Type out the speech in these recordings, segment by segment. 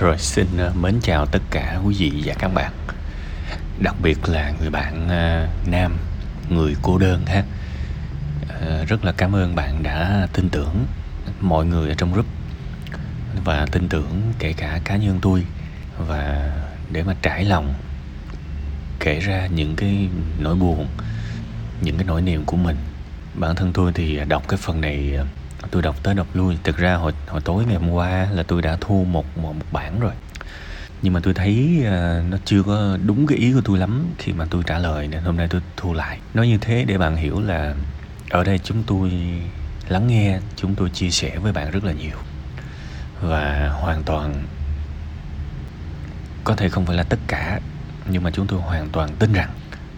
Rồi xin ờ, mến chào tất cả quý vị và các bạn. Đặc biệt là người bạn ờ, nam, người cô đơn ha. Ờ, rất là cảm ơn bạn đã tin tưởng mọi người ở trong group Và tin tưởng kể cả cá nhân tôi. Và để mà trải lòng kể ra những cái nỗi buồn những cái nỗi niềm của mình bản thân tôi thì đọc cái phần này tôi đọc tới đọc lui. Thực ra hồi hồi tối ngày hôm qua là tôi đã thu một một, một bản rồi. Nhưng mà tôi thấy uh, nó chưa có đúng cái ý của tôi lắm khi mà tôi trả lời nên hôm nay tôi thu lại. Nói như thế để bạn hiểu là ở đây chúng tôi lắng nghe chúng tôi chia sẻ với bạn rất là nhiều. Và hoàn toàn có thể không phải là tất cả nhưng mà chúng tôi hoàn toàn tin rằng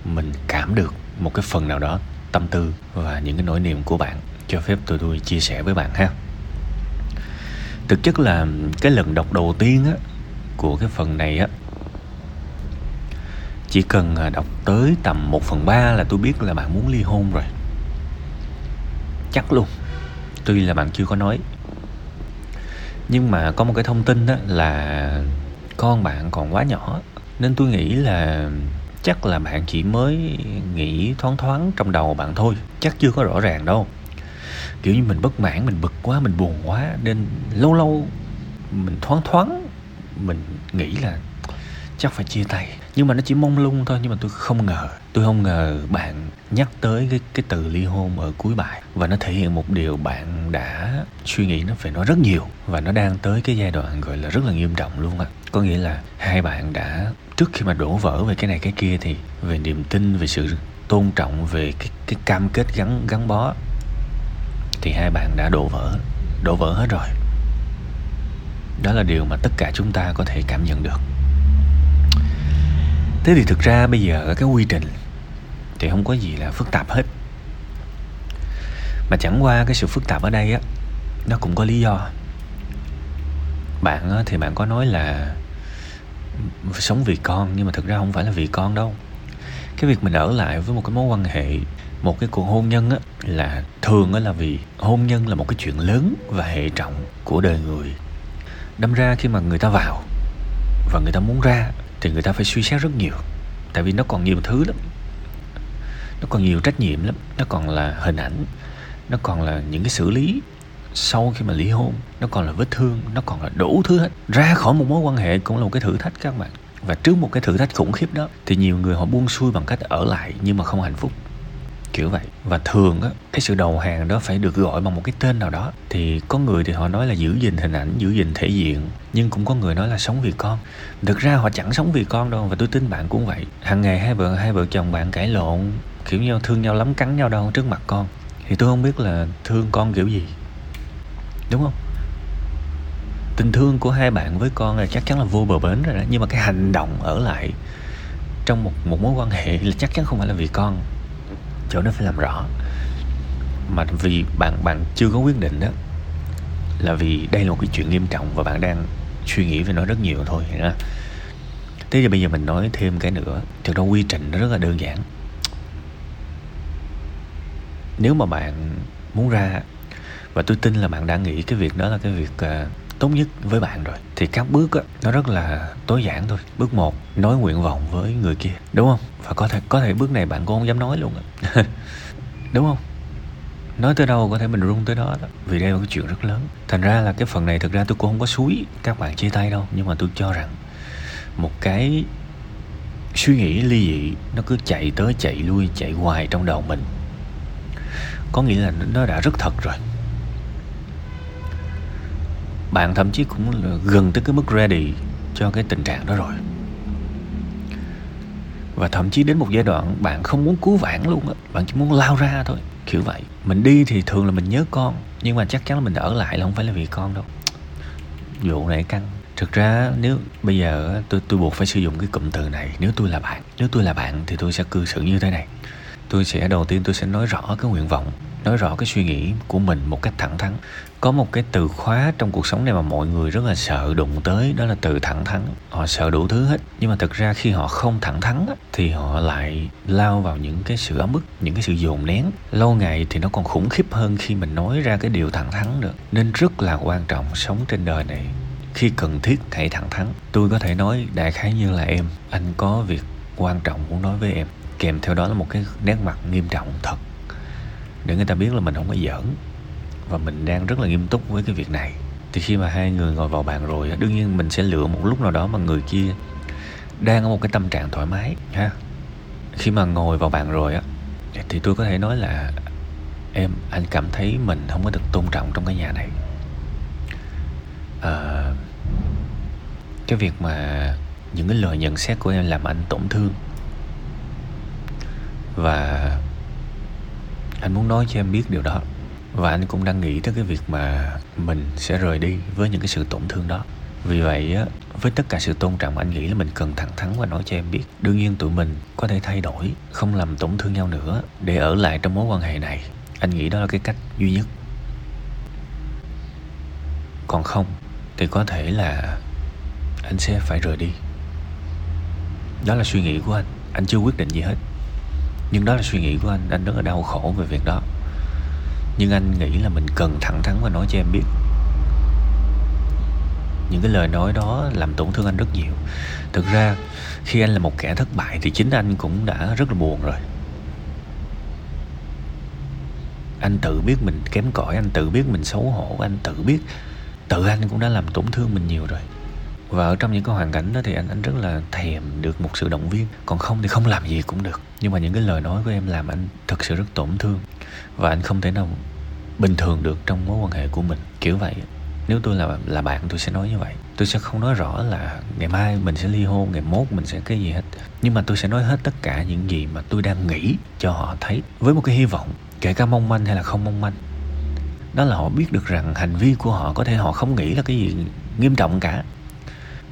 mình cảm được một cái phần nào đó tâm tư và những cái nỗi niềm của bạn cho phép tụi tôi chia sẻ với bạn ha. Thực chất là cái lần đọc đầu tiên á, của cái phần này á, chỉ cần à, đọc tới tầm 1 phần 3 là tôi biết là bạn muốn ly hôn rồi. Chắc luôn, tuy là bạn chưa có nói. Nhưng mà có một cái thông tin đó là con bạn còn quá nhỏ, nên tôi nghĩ là chắc là bạn chỉ mới nghĩ thoáng thoáng trong đầu bạn thôi, chắc chưa có rõ ràng đâu kiểu như mình bất mãn, mình bực quá, mình buồn quá, nên lâu lâu mình thoáng thoáng, mình nghĩ là chắc phải chia tay. Nhưng mà nó chỉ mông lung thôi, nhưng mà tôi không ngờ, tôi không ngờ bạn nhắc tới cái cái từ ly hôn ở cuối bài. Và nó thể hiện một điều bạn đã suy nghĩ nó phải nói rất nhiều. Và nó đang tới cái giai đoạn gọi là rất là nghiêm trọng luôn á có nghĩa là hai bạn đã, trước khi mà đổ vỡ về cái này cái kia thì về niềm tin, về sự tôn trọng, về cái cái cam kết gắn gắn bó thì hai bạn đã đổ vỡ đổ vỡ hết rồi. Đó là điều mà tất cả chúng ta có thể cảm nhận được. Thế thì thực ra bây giờ cái quy trình thì không có gì là phức tạp hết. Mà chẳng qua cái sự phức tạp ở đây á nó cũng có lý do. Bạn á, thì bạn có nói là sống vì con nhưng mà thực ra không phải là vì con đâu cái việc mình ở lại với một cái mối quan hệ, một cái cuộc hôn nhân á, là thường á là vì hôn nhân là một cái chuyện lớn và hệ trọng của đời người. Đâm ra khi mà người ta vào và người ta muốn ra thì người ta phải suy xét rất nhiều, tại vì nó còn nhiều thứ lắm. Nó còn nhiều trách nhiệm lắm, nó còn là hình ảnh, nó còn là những cái xử lý sau khi mà ly hôn, nó còn là vết thương, nó còn là đủ thứ hết. Ra khỏi một mối quan hệ cũng là một cái thử thách các bạn và trước một cái thử thách khủng khiếp đó, thì nhiều người họ buông xuôi bằng cách ở lại nhưng mà không hạnh phúc. Kiểu vậy. Và thường á, cái sự đầu hàng đó phải được gọi bằng một cái tên nào đó. Thì có người thì họ nói là giữ gìn hình ảnh, giữ gìn thể diện, nhưng cũng có người nói là sống vì con. Thực ra họ chẳng sống vì con đâu, và tôi tin bạn cũng vậy. Hàng ngày hai vợ hai vợ chồng bạn cãi lộn, kiểu nhau thương nhau lắm, cắn nhau đâu trước mặt con. Thì tôi không biết là thương con kiểu gì. Đúng không? Tình thương của hai bạn với con là chắc chắn là vô bờ bến rồi đó. Nhưng mà cái hành động ở lại trong một một mối quan hệ là chắc chắn không phải là vì con. Chỗ nó phải làm rõ. Mà vì bạn bạn chưa có quyết định đó là vì đây là một cái chuyện nghiêm trọng và bạn đang suy nghĩ về nó rất nhiều thôi ha. thế thì bây giờ mình nói thêm cái nữa. Thực ra quy trình nó rất là đơn giản. Nếu mà bạn muốn ra và tôi tin là bạn đã nghĩ cái việc đó là cái việc uh, tốt nhất với bạn rồi. Thì các bước á, nó rất là tối giản thôi. Bước một nói nguyện vọng với người kia. Đúng không? Và có thể có thể bước này bạn cũng không dám nói luôn á. Đúng không? Nói tới đâu có thể mình rung tới đó đó. Vì đây là cái chuyện rất lớn. Thành ra là cái phần này thực ra tôi cũng không có suối các bạn chia tay đâu. Nhưng mà tôi cho rằng một cái suy nghĩ ly dị nó cứ chạy tới chạy lui chạy hoài trong đầu mình. Có nghĩa là nó đã rất thật rồi bạn thậm chí cũng gần tới cái mức ready cho cái tình trạng đó rồi. Và thậm chí đến một giai đoạn bạn không muốn cứu vãn luôn á, bạn chỉ muốn lao ra thôi, kiểu vậy. Mình đi thì thường là mình nhớ con, nhưng mà chắc chắn là mình ở lại là không phải là vì con đâu. Vụ này căng. Thực ra nếu bây giờ tôi tôi buộc phải sử dụng cái cụm từ này, nếu tôi là bạn, nếu tôi là bạn thì tôi sẽ cư xử như thế này tôi sẽ, đầu tiên tôi sẽ nói rõ cái nguyện vọng, nói rõ cái suy nghĩ của mình một cách thẳng thắn. Có một cái từ khóa trong cuộc sống này mà mọi người rất là sợ đụng tới, đó là từ thẳng thắn. Họ sợ đủ thứ hết, nhưng mà thực ra khi họ không thẳng thắn thì họ lại lao vào những cái sự ấm ức, những cái sự dồn nén. Lâu ngày thì nó còn khủng khiếp hơn khi mình nói ra cái điều thẳng thắn được nên rất là quan trọng sống trên đời này. Khi cần thiết, hãy thẳng thắn. Tôi có thể nói, đại khái như là em, anh có việc quan trọng muốn nói với em kèm theo đó là một cái nét mặt nghiêm trọng thật. Để người ta biết là mình không có giỡn và mình đang rất là nghiêm túc với cái việc này. Thì khi mà hai người ngồi vào bàn rồi đương nhiên mình sẽ lựa một lúc nào đó mà người kia đang ở một cái tâm trạng thoải mái ha. Khi mà ngồi vào bàn rồi á thì tôi có thể nói là em anh cảm thấy mình không có được tôn trọng trong cái nhà này. À, cái việc mà những cái lời nhận xét của em làm anh tổn thương và anh muốn nói cho em biết điều đó. Và anh cũng đang nghĩ tới cái việc mà mình sẽ rời đi với những cái sự tổn thương đó. Vì vậy á, với tất cả sự tôn trọng anh nghĩ là mình cần thẳng thắn và nói cho em biết, đương nhiên tụi mình có thể thay đổi, không làm tổn thương nhau nữa để ở lại trong mối quan hệ này. Anh nghĩ đó là cái cách duy nhất. Còn không thì có thể là anh sẽ phải rời đi. Đó là suy nghĩ của anh. Anh chưa quyết định gì hết nhưng đó là suy nghĩ của anh anh rất là đau khổ về việc đó. Nhưng anh nghĩ là mình cần thẳng thắn và nói cho em biết. Những cái lời nói đó làm tổn thương anh rất nhiều. Thực ra, khi anh là một kẻ thất bại thì chính anh cũng đã rất là buồn rồi. Anh tự biết mình kém cỏi, anh tự biết mình xấu hổ, anh tự biết, tự anh cũng đã làm tổn thương mình nhiều rồi và ở trong những cái hoàn cảnh đó thì anh anh rất là thèm được một sự động viên. Còn không thì không làm gì cũng được. Nhưng mà những cái lời nói của em làm anh thực sự rất tổn thương. Và anh không thể nào bình thường được trong mối quan hệ của mình. Kiểu vậy. Nếu tôi là là bạn, tôi sẽ nói như vậy. Tôi sẽ không nói rõ là ngày mai mình sẽ ly hôn, ngày mốt mình sẽ cái gì hết. Nhưng mà tôi sẽ nói hết tất cả những gì mà tôi đang nghĩ cho họ thấy. Với một cái hy vọng, kể cả mong manh hay là không mong manh. Đó là họ biết được rằng hành vi của họ có thể họ không nghĩ là cái gì nghiêm trọng cả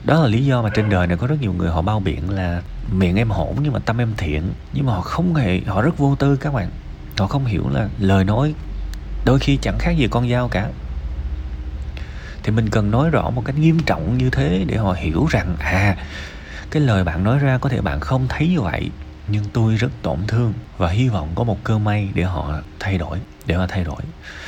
đó là lý do mà trên đời này có rất nhiều người họ bao biện là miệng em hỗn nhưng mà tâm em thiện. Nhưng mà họ không hề, họ rất vô tư các bạn. Họ không hiểu là lời nói đôi khi chẳng khác gì con dao cả. Thì mình cần nói rõ một cách nghiêm trọng như thế để họ hiểu rằng à cái lời bạn nói ra có thể bạn không thấy như vậy, nhưng tôi rất tổn thương và hy vọng có một cơ may để họ thay đổi, để họ thay đổi.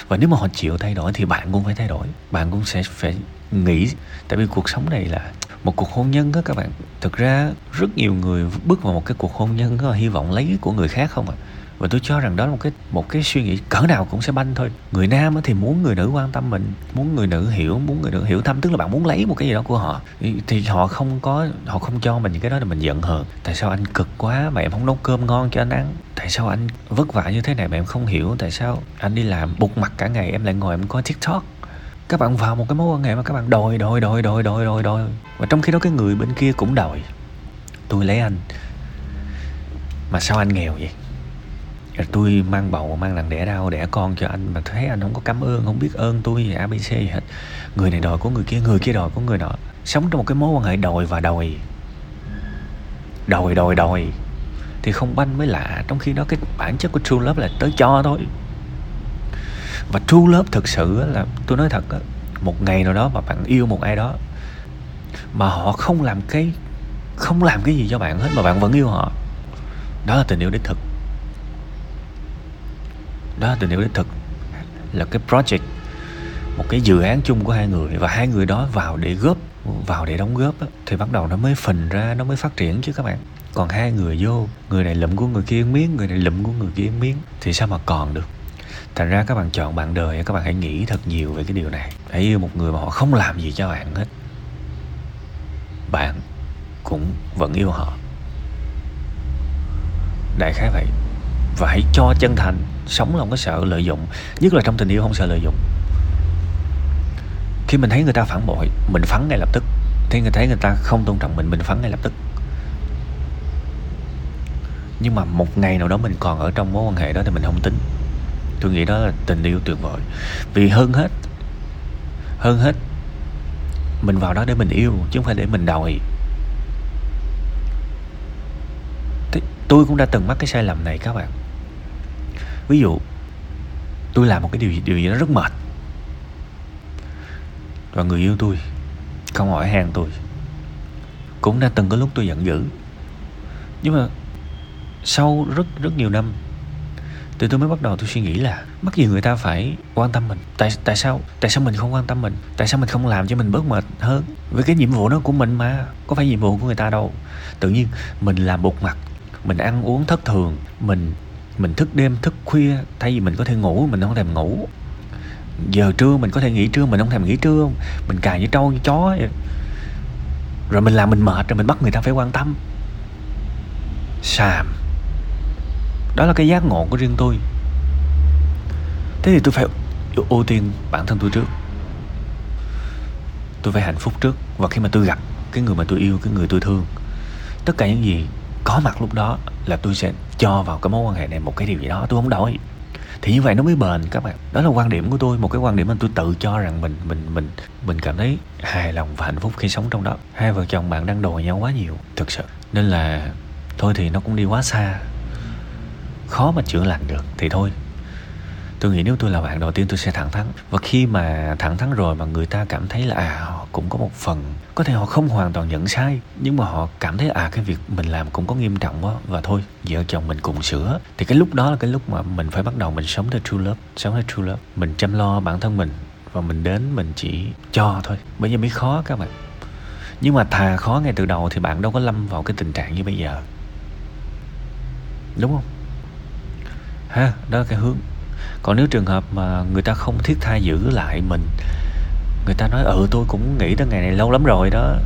Và nếu mà họ chịu thay đổi thì bạn cũng phải thay đổi. Bạn cũng sẽ phải nghĩ, tại vì cuộc sống này là một cuộc hôn nhân đó các bạn. Thực ra rất nhiều người bước vào một cái cuộc hôn nhân đó hy vọng lấy của người khác không à. Và tôi cho rằng đó là một cái một cái suy nghĩ cỡ nào cũng sẽ banh thôi. Người nam thì muốn người nữ quan tâm mình, muốn người nữ hiểu, muốn người nữ hiểu thăm, tức là bạn muốn lấy một cái gì đó của họ. Thì họ không có, họ không cho mình những cái đó là mình giận hờn. Tại sao anh cực quá mà em không nấu cơm ngon cho anh ăn? Tại sao anh vất vả như thế này mà em không hiểu? Tại sao anh đi làm bục mặt cả ngày em lại ngồi em có tiktok? Các bạn vào một cái mối quan hệ mà các bạn đòi đòi đòi đòi đòi đòi đòi. Và trong khi đó cái người bên kia cũng đòi. Tôi lấy anh. Mà sao anh nghèo vậy? Tôi mang bầu, mang lần đẻ đau đẻ con cho anh. Mà thấy anh không có cảm ơn, không biết ơn tôi gì abc gì hết. Người này đòi của người kia người kia đòi của người nọ. Sống trong một cái mối quan hệ đòi và đòi. Đòi đòi đòi. Thì không banh mới lạ. Trong khi đó cái bản chất của true love là tới cho thôi và true love thực sự là, tôi nói thật một ngày nào đó mà bạn yêu một ai đó, mà họ không làm cái, không làm cái gì cho bạn hết mà bạn vẫn yêu họ, đó là tình yêu đích thực. Đó là tình yêu đích thực, là cái project, một cái dự án chung của hai người. Và hai người đó vào để góp, vào để đóng góp thì bắt đầu nó mới phình ra, nó mới phát triển chứ các bạn. Còn hai người vô, người này lụm của người kia miếng, người này lụm của người kia miếng, thì sao mà còn được? Thành ra các bạn chọn bạn đời, các bạn hãy nghĩ thật nhiều về cái điều này. Hãy yêu một người mà họ không làm gì cho bạn hết. Bạn cũng vẫn yêu họ. Đại khái vậy. Và hãy cho chân thành, sống không có sợ lợi dụng, nhất là trong tình yêu không sợ lợi dụng. Khi mình thấy người ta phản bội, mình phắn ngay lập tức. Khi người thấy người ta không tôn trọng mình mình phắn ngay lập tức. Nhưng mà một ngày nào đó mình còn ở trong mối quan hệ đó thì mình không tính tôi nghĩ đó là tình yêu tuyệt vời. Vì hơn hết hơn hết mình vào đó để mình yêu chứ không phải để mình đòi. Thế tôi cũng đã từng mắc cái sai lầm này các bạn. Ví dụ tôi làm một cái điều gì, điều gì đó rất mệt. Và người yêu tôi không hỏi han tôi. Cũng đã từng có lúc tôi giận dữ. Nhưng mà sau rất rất nhiều năm thì tôi mới bắt đầu tôi suy nghĩ là mắc gì người ta phải quan tâm mình. Tại tại sao tại sao mình không quan tâm mình? Tại sao mình không làm cho mình bớt mệt hơn? Với cái nhiệm vụ đó của mình mà, có phải nhiệm vụ của người ta đâu. Tự nhiên mình làm bột mặt, mình ăn uống thất thường, mình mình thức đêm, thức khuya, thay vì mình có thể ngủ, mình không thèm ngủ. Giờ trưa mình có thể nghỉ trưa, mình không thèm nghỉ trưa mình cài như trâu, như chó vậy. Rồi mình làm mình mệt, rồi mình bắt người ta phải quan tâm. Xàm đó là cái giác ngộ của riêng tôi. Thế thì tôi phải ưu tiên bản thân tôi trước. Tôi phải hạnh phúc trước. Và khi mà tôi gặp cái người mà tôi yêu, cái người tôi thương, tất cả những gì có mặt lúc đó là tôi sẽ cho vào cái mối quan hệ này một cái điều gì đó. Tôi không đổi. Thì như vậy nó mới bền các bạn. Đó là quan điểm của tôi, một cái quan điểm mà tôi tự cho rằng mình mình mình mình cảm thấy hài lòng và hạnh phúc khi sống trong đó. Hai vợ chồng bạn đang đòi nhau quá nhiều, thực sự. Nên là thôi thì nó cũng đi quá xa khó mà chữa lành được, thì thôi. Tôi nghĩ nếu tôi là bạn đầu tiên tôi sẽ thẳng thắn. Và khi mà thẳng thắn rồi mà người ta cảm thấy là à họ cũng có một phần, có thể họ không hoàn toàn nhận sai, nhưng mà họ cảm thấy à cái việc mình làm cũng có nghiêm trọng quá, và thôi, vợ chồng mình cùng sửa. Thì cái lúc đó là cái lúc mà mình phải bắt đầu mình sống theo true love, sống theo true love. Mình chăm lo bản thân mình, và mình đến mình chỉ cho thôi. Bây giờ mới khó các bạn. Nhưng mà thà khó ngay từ đầu thì bạn đâu có lâm vào cái tình trạng như bây giờ. Đúng không? Ha, đó là cái hướng. Còn nếu trường hợp mà người ta không thiết tha giữ lại mình, người ta nói ừ tôi cũng nghĩ tới ngày này lâu lắm rồi đó,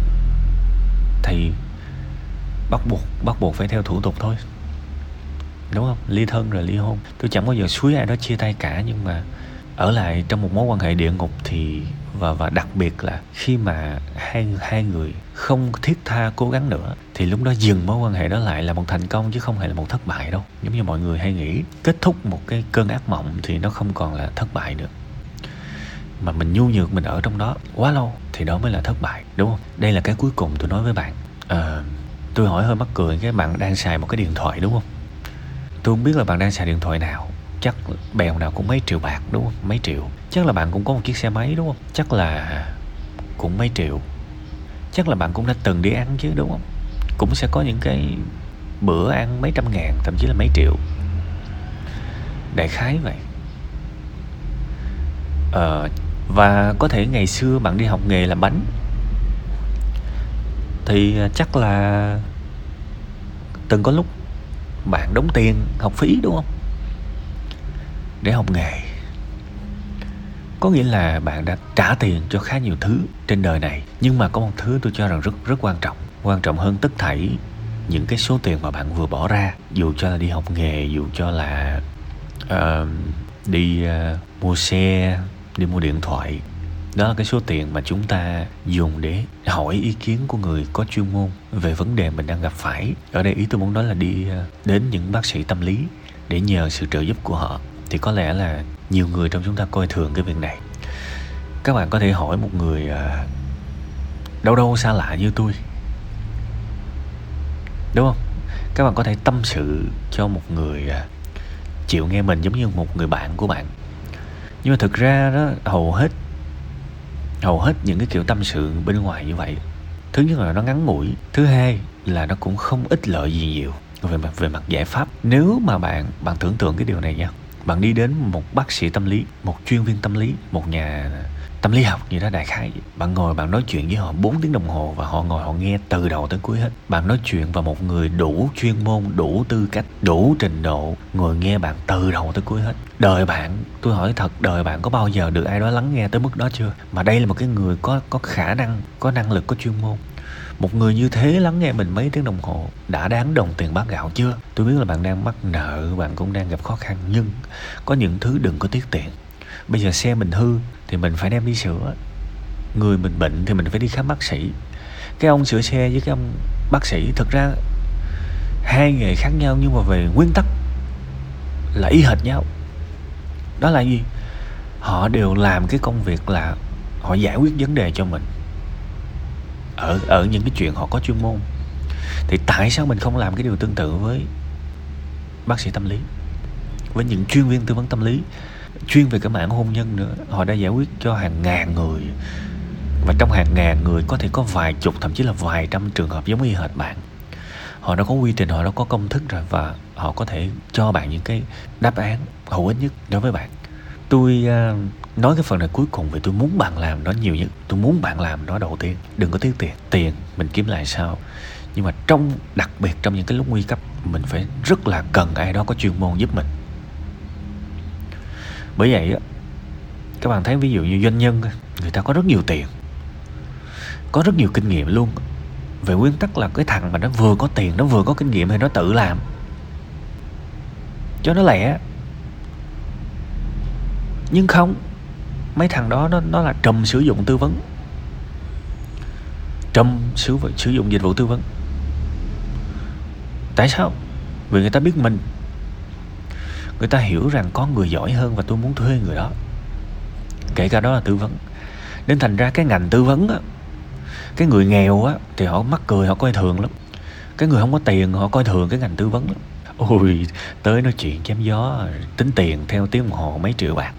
thì bắt buộc bắt buộc phải theo thủ tục thôi. Đúng không? Ly thân rồi ly hôn. Tôi chẳng bao giờ suối ai đó chia tay cả, nhưng mà ở lại trong một mối quan hệ địa ngục thì và và đặc biệt là khi mà hai hai người không thiết tha cố gắng nữa thì lúc đó dừng mối quan hệ đó lại là một thành công chứ không hề là một thất bại đâu. Giống như mọi người hay nghĩ kết thúc một cái cơn ác mộng thì nó không còn là thất bại nữa. Mà mình nhu nhược mình ở trong đó quá lâu thì đó mới là thất bại đúng không? Đây là cái cuối cùng tôi nói với bạn. À, tôi hỏi hơi mắc cười cái bạn đang xài một cái điện thoại đúng không? Tôi không biết là bạn đang xài điện thoại nào chắc bèo nào cũng mấy triệu bạc đúng không? Mấy triệu. Chắc là bạn cũng có một chiếc xe máy đúng không? Chắc là cũng mấy triệu. Chắc là bạn cũng đã từng đi ăn chứ đúng không? Cũng sẽ có những cái bữa ăn mấy trăm ngàn thậm chí là mấy triệu. Đại khái vậy. Ờ, và có thể ngày xưa bạn đi học nghề làm bánh. Thì ờ, chắc là từng có lúc bạn đóng tiền học phí đúng không? Để học nghề. Có nghĩa là bạn đã trả tiền cho khá nhiều thứ trên đời này nhưng mà có một thứ tôi cho rằng rất rất quan trọng. Quan trọng hơn tất thảy những cái số tiền mà bạn vừa bỏ ra dù cho là đi học nghề dù cho là uh, đi uh, mua xe đi mua điện thoại. Đó là cái số tiền mà chúng ta dùng để hỏi ý kiến của người có chuyên môn về vấn đề mình đang gặp phải. Ở đây ý tôi muốn nói là đi ờ, đến những bác sĩ tâm lý để nhờ sự trợ giúp của họ thì có lẽ là nhiều người trong chúng ta coi thường cái việc này. Các bạn có thể hỏi một người à, đâu đâu xa lạ như tôi. Đúng không? Các bạn có thể tâm sự cho một người à, chịu nghe mình giống như một người bạn của bạn. Nhưng mà thực ra đó hầu hết hầu hết những cái kiểu tâm sự bên ngoài như vậy thứ nhất là nó ngắn ngủi thứ hai là nó cũng không ích lợi gì nhiều về mặt về mặt giải pháp. Nếu mà bạn bạn tưởng tượng cái điều này nha bạn đi đến một bác sĩ tâm lý, một chuyên viên tâm lý, một nhà tâm lý học như đó đại khái. Bạn ngồi, bạn nói chuyện với họ 4 tiếng đồng hồ và họ ngồi, họ nghe từ đầu tới cuối hết. Bạn nói chuyện và một người đủ chuyên môn, đủ tư cách, đủ trình độ, ngồi nghe bạn từ đầu tới cuối hết. Đời bạn, tôi hỏi thật, đời bạn có bao giờ được ai đó lắng nghe tới mức đó chưa? Mà đây là một cái người có có khả năng, có năng lực, có chuyên môn một người như thế lắng nghe mình mấy tiếng đồng hồ, đã đáng đồng tiền bát gạo chưa? Tôi biết là bạn đang mắc nợ, bạn cũng đang gặp khó khăn, nhưng có những thứ đừng có tiết tiện. Bây giờ xe mình hư thì mình phải đem đi sửa. Người mình bệnh thì mình phải đi khám bác sĩ. Cái ông sửa xe với cái ông bác sĩ thực ra hai nghề khác nhau nhưng mà về nguyên tắc là y hệt nhau. Đó là gì? Họ đều làm cái công việc là họ giải quyết vấn đề cho mình ở ở những cái chuyện họ có chuyên môn. Thì tại sao mình không làm cái điều tương tự với bác sĩ tâm lý? Với những chuyên viên tư vấn tâm lý, chuyên về cái mảng hôn nhân nữa, họ đã giải quyết cho hàng ngàn người. Và trong hàng ngàn người có thể có vài chục, thậm chí là vài trăm trường hợp giống y hệt bạn. Họ đã có quy trình, họ đã có công thức rồi và họ có thể cho bạn những cái đáp án hữu ích nhất đối với bạn tôi uh, nói cái phần này cuối cùng vì tôi muốn bạn làm nó nhiều nhất. Tôi muốn bạn làm nó đầu tiên. Đừng có tiếc tiền. Tiền mình kiếm lại sau nhưng mà trong đặc biệt trong những cái lúc nguy cấp mình phải rất là cần ai đó có chuyên môn giúp mình. Bởi vậy á các bạn thấy ví dụ như doanh nhân người ta có rất nhiều tiền có rất nhiều kinh nghiệm luôn. Về nguyên tắc là cái thằng mà nó vừa có tiền nó vừa có kinh nghiệm thì nó tự làm. Cho nó lẻ nhưng không, mấy thằng đó nó nó là trùm sử dụng tư vấn. Trùm sử sử dụng dịch vụ tư vấn. Tại sao? Vì người ta biết mình. Người ta hiểu rằng có người giỏi hơn và tôi muốn thuê người đó. Kể cả đó là tư vấn. Nên thành ra cái ngành tư vấn á, cái người nghèo á, thì họ mắc cười, họ coi thường lắm. Cái người không có tiền, họ coi thường cái ngành tư vấn lắm. Ôi, tới nói chuyện chém gió, tính tiền theo tiếng đồng hồ mấy triệu bạc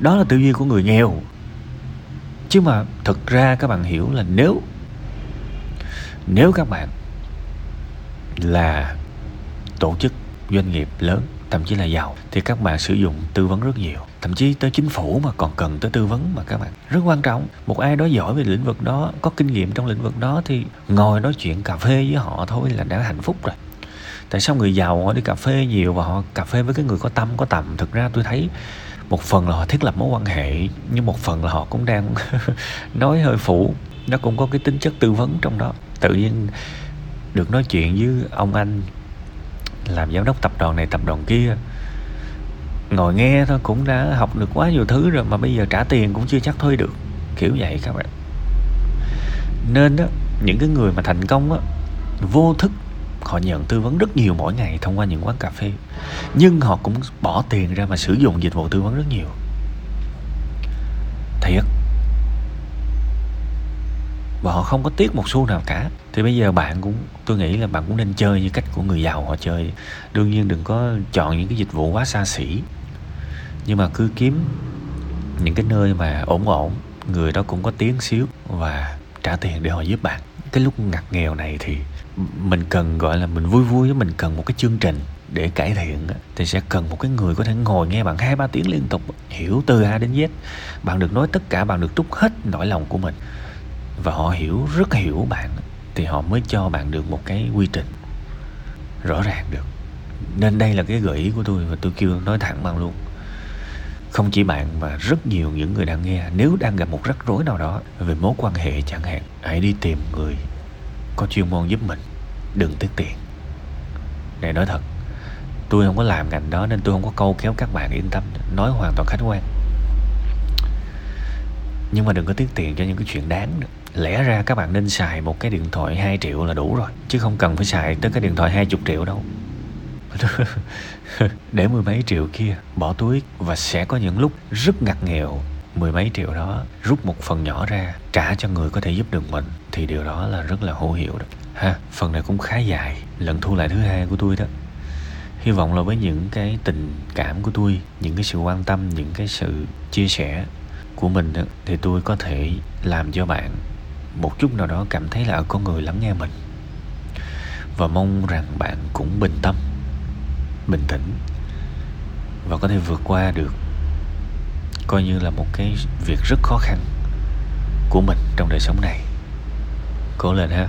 đó là tư duy của người nghèo. Chứ mà thực ra các bạn hiểu là nếu nếu các bạn là tổ chức doanh nghiệp lớn, thậm chí là giàu, thì các bạn sử dụng tư vấn rất nhiều. Thậm chí tới chính phủ mà còn cần tới tư vấn mà các bạn. Rất quan trọng, một ai đó giỏi về lĩnh vực đó, có kinh nghiệm trong lĩnh vực đó thì ngồi nói chuyện cà phê với họ thôi là đã hạnh phúc rồi. Tại sao người giàu họ đi cà phê nhiều và họ cà phê với cái người có tâm, có tầm? Thực ra tôi thấy một phần là họ thiết lập mối quan hệ, nhưng một phần là họ cũng đang nói hơi phủ. Nó cũng có cái tính chất tư vấn trong đó. Tự nhiên được nói chuyện với ông anh làm giám đốc tập đoàn này, tập đoàn kia, ngồi nghe thôi, cũng đã học được quá nhiều thứ rồi mà bây giờ trả tiền cũng chưa chắc thuê được. Kiểu vậy các bạn. Nên đó những cái người mà thành công á, vô thức họ nhận tư vấn rất nhiều mỗi ngày thông qua những quán cà phê. Nhưng họ cũng bỏ tiền ra mà sử dụng dịch vụ tư vấn rất nhiều. Thiệt. Và họ không có tiếc một xu nào cả. Thì bây giờ bạn cũng, tôi nghĩ là bạn cũng nên chơi như cách của người giàu họ chơi. Đương nhiên đừng có chọn những cái dịch vụ quá xa xỉ. Nhưng mà cứ kiếm những cái nơi mà ổn ổn, người đó cũng có tiếng xíu và trả tiền để họ giúp bạn. Cái lúc ngặt nghèo này thì mình cần, gọi là, mình vui vui mình cần một cái chương trình để cải thiện thì sẽ cần một cái người có thể ngồi nghe bạn hai ba tiếng liên tục, hiểu từ A đến Z. Bạn được nói tất cả, bạn được trút hết nỗi lòng của mình. Và họ hiểu, rất hiểu bạn thì họ mới cho bạn được một cái quy trình rõ ràng được. Nên đây là cái gợi ý của tôi và tôi kêu nói thẳng bạn luôn. Không chỉ bạn mà rất nhiều những người đang nghe, nếu đang gặp một rắc rối nào đó về mối quan hệ chẳng hạn, hãy đi tìm người có chuyên môn giúp mình đừng tiếc tiền Này nói thật, tôi không có làm ngành đó nên tôi không có câu kéo các bạn yên tâm, nói hoàn toàn khách quan. Nhưng mà đừng có tiếc tiền cho những cái chuyện đáng nữa. lẽ ra các bạn nên xài một cái điện thoại 2 triệu là đủ rồi, chứ không cần phải xài tới cái điện thoại 20 triệu đâu. Để mười mấy triệu kia, bỏ túi và sẽ có những lúc rất ngặt nghèo mười mấy triệu đó rút một phần nhỏ ra trả cho người có thể giúp được mình thì điều đó là rất là hữu hiệu đó. Ha phần này cũng khá dài lần thu lại thứ hai của tôi đó. Hy vọng là với những cái tình cảm của tôi những cái sự quan tâm những cái sự chia sẻ của mình đó, thì tôi có thể làm cho bạn một chút nào đó cảm thấy là có người lắng nghe mình. Và mong rằng bạn cũng bình tâm bình tĩnh và có thể vượt qua được coi như là một cái việc rất khó khăn của mình trong đời sống này. Cố lên ha.